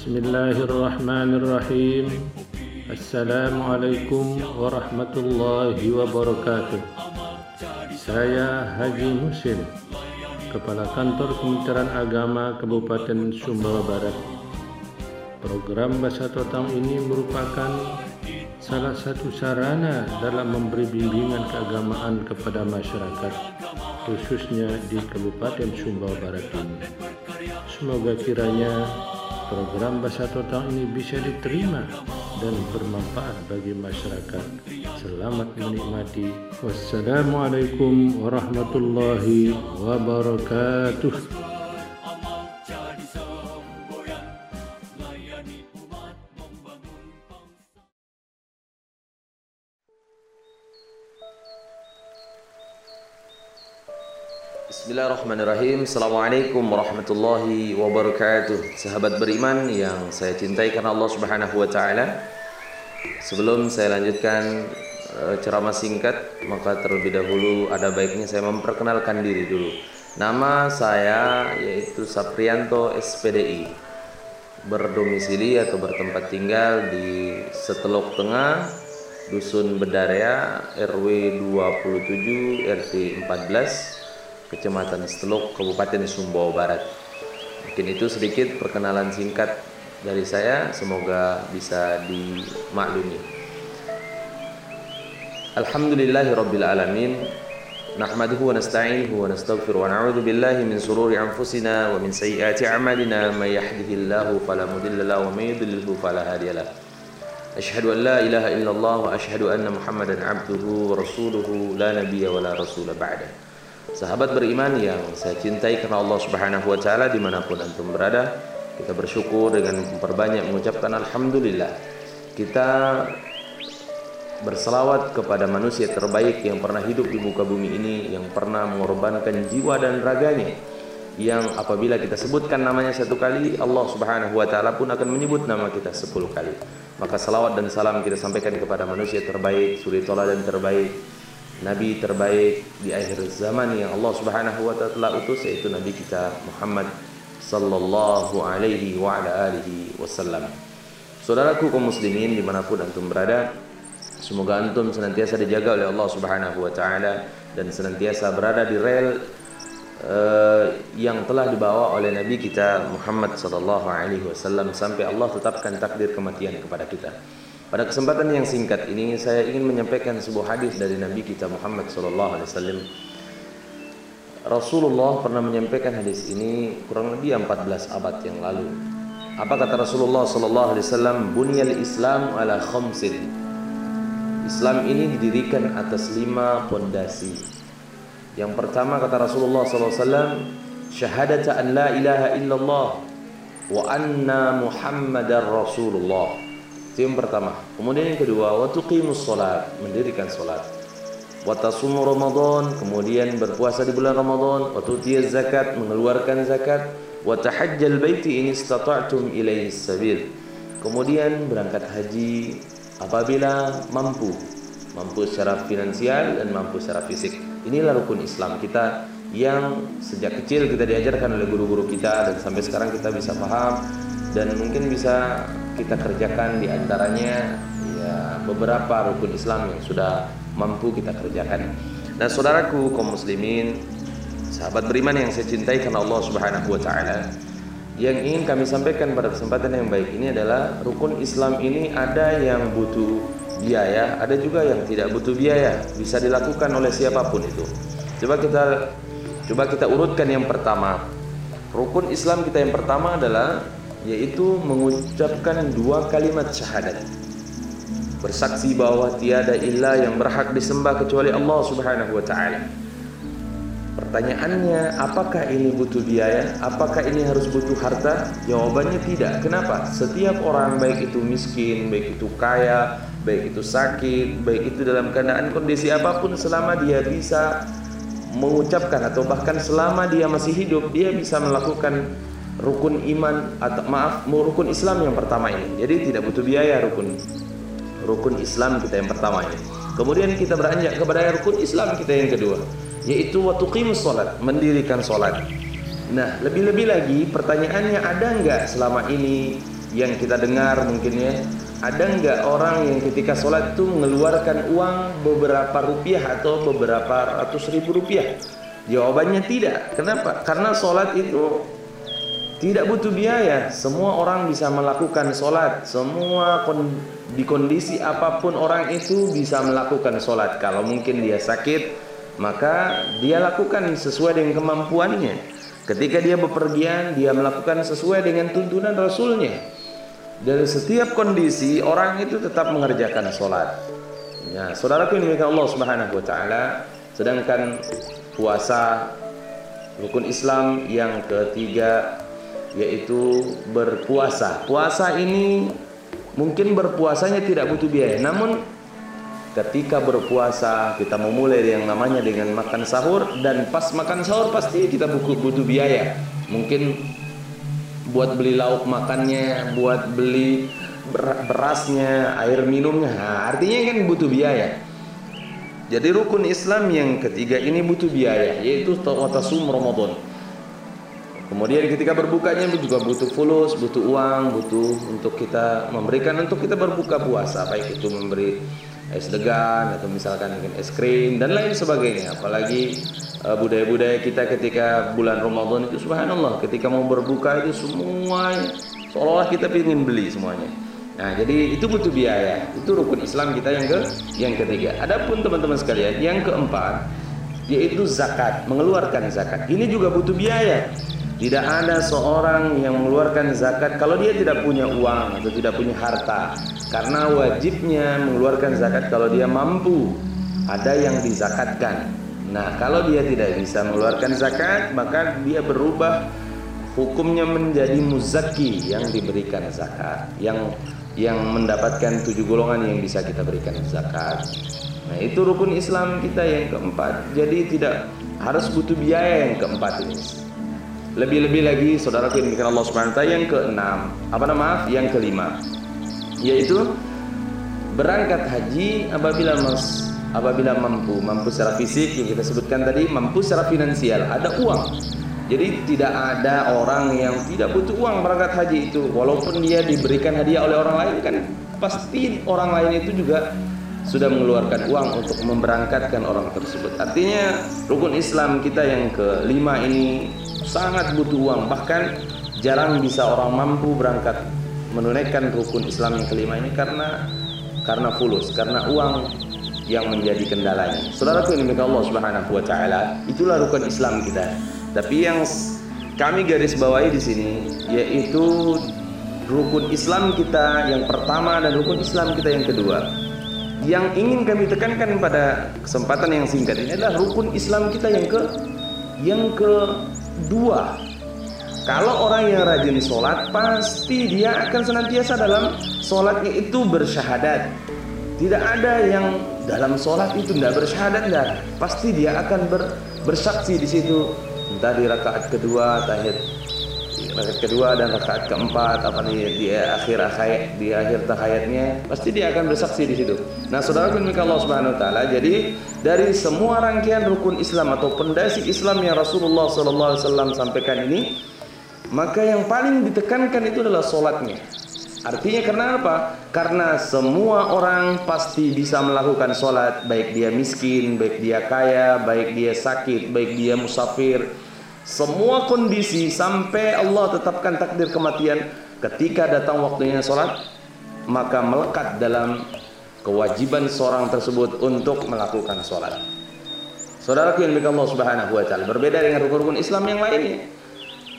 بسم الله الرحمن الرحيم السلام عليكم ورحمة الله وبركاته Saya Haji Musin Kepala Kantor Kementerian Agama Kabupaten Sumbawa Barat Program Bahasa Totang ini merupakan salah satu sarana dalam memberi bimbingan keagamaan kepada masyarakat khususnya di Kabupaten Sumbawa Barat ini. Semoga kiranya program Bahasa Totang ini bisa diterima dan bermanfaat bagi masyarakat. Selamat menikmati. Wassalamualaikum warahmatullahi wabarakatuh. Bismillahirrahmanirrahim. Assalamualaikum warahmatullahi wabarakatuh. Sahabat beriman yang saya cintai karena Allah subhanahu wa ta'ala. Sebelum saya lanjutkan uh, ceramah singkat Maka terlebih dahulu ada baiknya saya memperkenalkan diri dulu. Nama saya yaitu Saprianto SPDI Berdomisili atau bertempat tinggal di Setelok Tengah Dusun Bedaria RW 27 RT 14 Kecamatan Seteluk, Kabupaten Sumbawa Barat. Mungkin itu sedikit perkenalan singkat dari saya, semoga bisa dimaklumi. Alhamdulillahirabbil alamin. Wa nasta'inuhu wa nastaghfiruh wa na'udzu billahi min sururi anfusina wa min sayyiati a'malina may yahdihillahu fala mudilla. Ashhadu an la illallah ashhadu anna Muhammadan 'abduhu wa la. Sahabat beriman yang saya cintai karena Allah Subhanahu wa taala di mana pun antum berada, kita bersyukur dengan memperbanyak mengucapkan alhamdulillah. Kita berselawat kepada manusia terbaik yang pernah hidup di muka bumi ini, yang pernah mengorbankan jiwa dan raganya. Yang apabila kita sebutkan namanya satu kali, Allah Subhanahu wa taala pun akan menyebut nama kita sepuluh kali. Maka salawat dan salam kita sampaikan kepada manusia terbaik, suri dan terbaik, nabi terbaik di akhir zaman yang Allah Subhanahu wa taala utus yaitu nabi kita Muhammad sallallahu alaihi wa ala alihi wasallam. Saudaraku kaum muslimin di mana pun antum berada, semoga antum senantiasa dijaga oleh Allah Subhanahu wa taala dan senantiasa berada di rel uh, yang telah dibawa oleh nabi kita Muhammad sallallahu alaihi wasallam sampai Allah tetapkan takdir kematian kepada kita. Pada kesempatan yang singkat ini saya ingin menyampaikan sebuah hadis dari Nabi kita Muhammad sallallahu alaihi wasallam. Rasulullah pernah menyampaikan hadis ini kurang lebih 14 abad yang lalu. Apa kata Rasulullah sallallahu alaihi wasallam? Bunyal Islam ala khamsin. Islam ini didirikan atas lima pondasi. Yang pertama kata Rasulullah sallallahu alaihi wasallam, an la ilaha illallah wa anna Muhammadar Rasulullah. Itu yang pertama. Kemudian yang kedua, wa tuqimus salat, mendirikan salat. Wa tasumu Ramadan, kemudian berpuasa di bulan Ramadan, wa tutiyaz zakat, mengeluarkan zakat, wa tahajjal baiti in istata'tum ilaihi sabil. Kemudian berangkat haji apabila mampu, mampu secara finansial dan mampu secara fisik. Inilah rukun Islam kita yang sejak kecil kita diajarkan oleh guru-guru kita dan sampai sekarang kita bisa paham dan mungkin bisa kita kerjakan di antaranya ya beberapa rukun Islam yang sudah mampu kita kerjakan. Nah, saudaraku kaum muslimin, sahabat beriman yang saya cintai karena Allah Subhanahu wa taala, yang ingin kami sampaikan pada kesempatan yang baik ini adalah rukun Islam ini ada yang butuh biaya, ada juga yang tidak butuh biaya, bisa dilakukan oleh siapa pun itu. Coba kita coba kita urutkan yang pertama. Rukun Islam kita yang pertama adalah yaitu mengucapkan dua kalimat syahadat bersaksi bahwa tiada ilah yang berhak disembah kecuali Allah Subhanahu wa taala. Pertanyaannya, apakah ini butuh biaya? Apakah ini harus butuh harta? Jawabannya tidak. Kenapa? Setiap orang baik itu miskin, baik itu kaya, baik itu sakit, baik itu dalam keadaan kondisi apa pun selama dia bisa mengucapkan atau bahkan selama dia masih hidup, dia bisa melakukan rukun iman atau maaf rukun Islam yang pertama ini. Jadi tidak butuh biaya rukun rukun Islam kita yang pertama ini. Kemudian kita beranjak kepada rukun Islam kita yang kedua, yaitu waktu qimus salat, mendirikan salat. Nah, lebih-lebih lagi pertanyaannya ada enggak selama ini yang kita dengar mungkin ya ada nggak orang yang ketika sholat itu mengeluarkan uang beberapa rupiah atau beberapa ratus ribu rupiah jawabannya tidak kenapa karena sholat itu tidak butuh biaya. Semua orang bisa melakukan sholat. Semua di kondisi apa pun orang itu bisa melakukan sholat. Kalau mungkin dia sakit maka dia lakukan sesuai dengan kemampuannya. Ketika dia bepergian dia melakukan sesuai dengan tuntunan Rasulnya. Dari setiap kondisi orang itu tetap mengerjakan sholat. Ya saudaraku ini Allah subhanahu wa ta'ala sedangkan puasa rukun Islam yang ketiga yaitu berpuasa. Puasa ini mungkin berpuasanya tidak butuh biaya, namun ketika berpuasa kita memulai yang namanya dengan makan sahur dan pas makan sahur pasti kita butuh butuh biaya. Mungkin buat beli lauk makannya, buat beli berasnya, air minumnya. Nah, artinya kan butuh biaya. Jadi rukun Islam yang ketiga ini butuh biaya, yaitu tawatasum Ramadan. Kemudian ketika berbukanya juga butuh fulus, butuh uang, butuh untuk kita memberikan untuk kita berbuka puasa, baik itu memberi es degan atau misalkan mungkin es krim dan lain sebagainya. Apalagi uh, budaya-budaya kita ketika bulan Ramadan itu subhanallah, ketika mau berbuka itu semua seolah-olah kita ingin beli semuanya. Nah, jadi itu butuh biaya. Itu rukun Islam kita yang ke yang ketiga. Adapun teman-teman sekalian, yang keempat yaitu zakat, mengeluarkan zakat. Ini juga butuh biaya. Tidak ada seorang yang mengeluarkan zakat kalau dia tidak punya uang atau tidak punya harta. Karena wajibnya mengeluarkan zakat kalau dia mampu. Ada yang dizakatkan. Nah, kalau dia tidak bisa mengeluarkan zakat, maka dia berubah hukumnya menjadi muzaki yang diberikan zakat, yang yang mendapatkan tujuh golongan yang bisa kita berikan zakat. Nah, itu rukun Islam kita yang keempat. Jadi tidak harus butuh biaya yang keempat ini. Lebih-lebih lagi saudara demikian Allah Subhanahu taala yang keenam. Apa nama? Yang kelima. Yaitu berangkat haji apabila mas apabila mampu, mampu secara fisik yang kita sebutkan tadi, mampu secara finansial, ada uang. Jadi tidak ada orang yang tidak butuh uang berangkat haji itu walaupun dia diberikan hadiah oleh orang lain kan pasti orang lain itu juga sudah mengeluarkan uang untuk memberangkatkan orang tersebut. Artinya rukun Islam kita yang kelima ini sangat butuh uang bahkan jarang bisa orang mampu berangkat menunaikan rukun Islam yang kelima ini karena karena fulus karena uang yang menjadi kendalanya. Saudaraku ini Allah Subhanahu wa taala, itulah rukun Islam kita. Tapi yang kami garis bawahi di sini yaitu rukun Islam kita yang pertama dan rukun Islam kita yang kedua. Yang ingin kami tekankan pada kesempatan yang singkat ini adalah rukun Islam kita yang ke yang ke Dua, kalau orang yang rajin sholat pasti dia akan senantiasa dalam sholatnya itu bersyahadat. Tidak ada yang dalam sholat itu tidak bersyahadat enggak. Pasti dia akan ber, bersaksi di situ. Entah di rakaat kedua, tahiyat rakaat kedua dan rakaat keempat apa di, di akhir akhir di akhir tahayatnya pasti dia akan bersaksi di situ. Nah, saudara bin Allah Subhanahu wa taala, jadi dari semua rangkaian rukun Islam atau pendasi Islam yang Rasulullah sallallahu alaihi wasallam sampaikan ini, maka yang paling ditekankan itu adalah solatnya. Artinya karena apa? Karena semua orang pasti bisa melakukan solat, baik dia miskin, baik dia kaya, baik dia sakit, baik dia musafir, semua kondisi sampai Allah tetapkan takdir kematian ketika datang waktunya sholat maka melekat dalam kewajiban seorang tersebut untuk melakukan sholat. Saudaraku yang Allah subhanahu wa ta'ala berbeda dengan rukun-rukun Islam yang lainnya.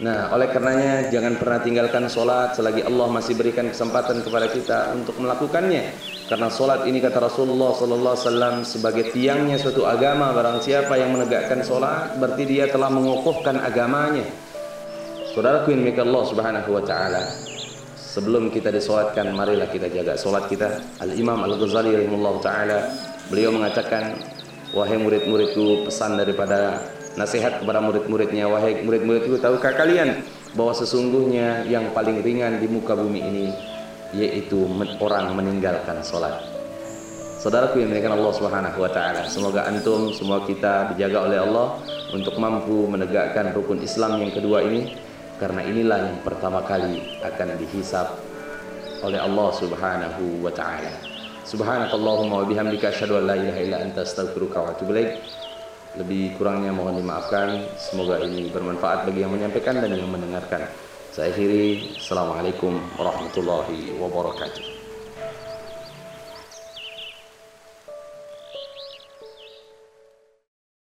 Nah oleh karenanya jangan pernah tinggalkan sholat selagi Allah masih berikan kesempatan kepada kita untuk melakukannya karena solat ini kata Rasulullah sallallahu alaihi wasallam sebagai tiangnya suatu agama barang siapa yang menegakkan solat berarti dia telah mengukuhkan agamanya. Saudaraku yang milik Allah Subhanahu wa taala. Sebelum kita disolatkan marilah kita jaga solat kita. Al-Imam Al-Ghazali rahimahullah taala beliau mengatakan wahai murid-muridku pesan daripada nasihat kepada murid-muridnya wahai murid-muridku tahukah kalian bahwa sesungguhnya yang paling ringan di muka bumi ini yaitu orang meninggalkan sholat. Saudaraku yang dimuliakan Allah Subhanahu wa taala, semoga antum semua kita dijaga oleh Allah untuk mampu menegakkan rukun Islam yang kedua ini karena inilah yang pertama kali akan dihisap oleh Allah Subhanahu wa taala. Subhanakallahumma wa bihamdika asyhadu an la ilaha illa anta astaghfiruka wa atubu ilaik. Lebih kurangnya mohon dimaafkan. Semoga ini bermanfaat bagi yang menyampaikan dan yang mendengarkan. Saya akhiri. Assalamualaikum warahmatullahi wabarakatuh.